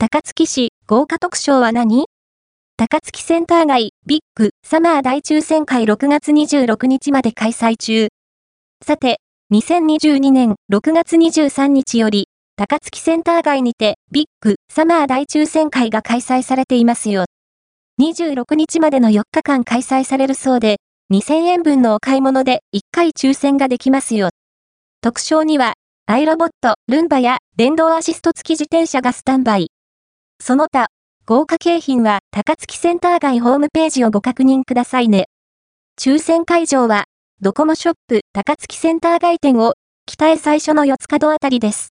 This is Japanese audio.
高槻市豪華特賞は何？高槻センター街ビッグサマー大抽選会6月26日まで開催中。さて、2022年6月23日より、高槻センター街にてビッグサマー大抽選会が開催されていますよ。26日までの4日間開催されるそうで、2000円分のお買い物で1回抽選ができますよ。特賞には、アイロボット、ルンバや電動アシスト付き自転車がスタンバイ。その他、豪華景品は高槻センター街ホームページをご確認くださいね。抽選会場は、ドコモショップ高槻センター街店を、北へ最初の四つ角あたりです。